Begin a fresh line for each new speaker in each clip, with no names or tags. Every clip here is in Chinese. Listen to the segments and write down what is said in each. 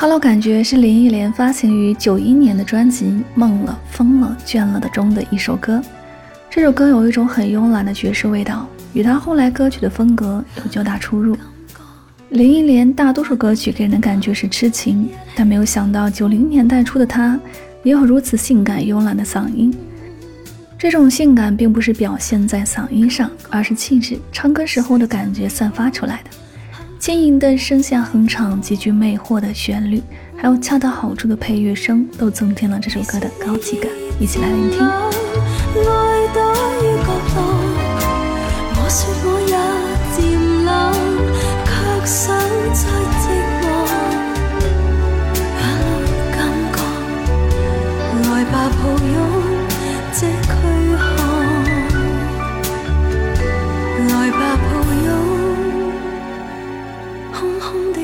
Hello，感觉是林忆莲发行于九一年的专辑《梦了、疯了、倦了》的中的一首歌。这首歌有一种很慵懒的爵士味道，与她后来歌曲的风格有较大出入。林忆莲大多数歌曲给人的感觉是痴情，但没有想到九零年代初的她也有如此性感慵懒的嗓音。这种性感并不是表现在嗓音上，而是气质、唱歌时候的感觉散发出来的。轻盈的声线哼唱，极具魅惑的旋律，还有恰到好处的配乐声，都增添了这首歌的高级感。一起来聆听。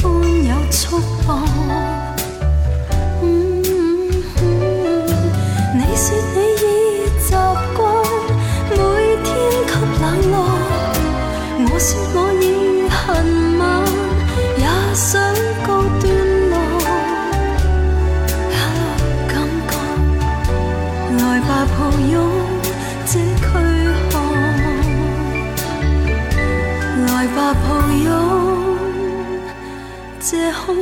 欢有束缚。你说你已习惯每天给冷落，我说我已恨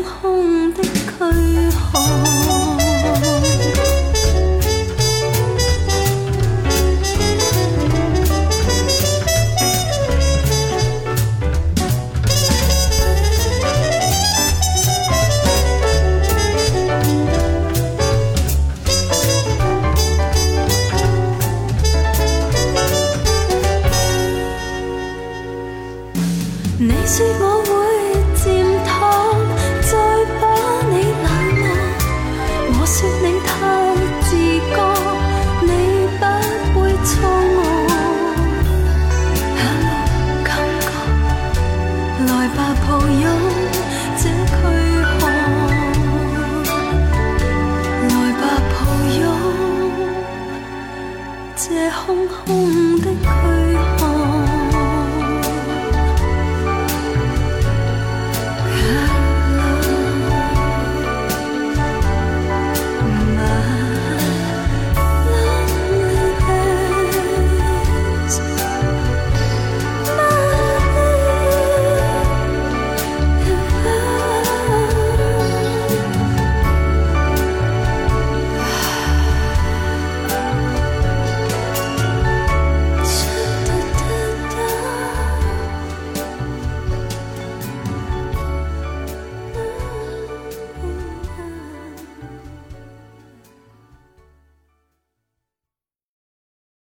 空的躯壳。你说我。来吧抱拥这躯壳来吧抱拥这空空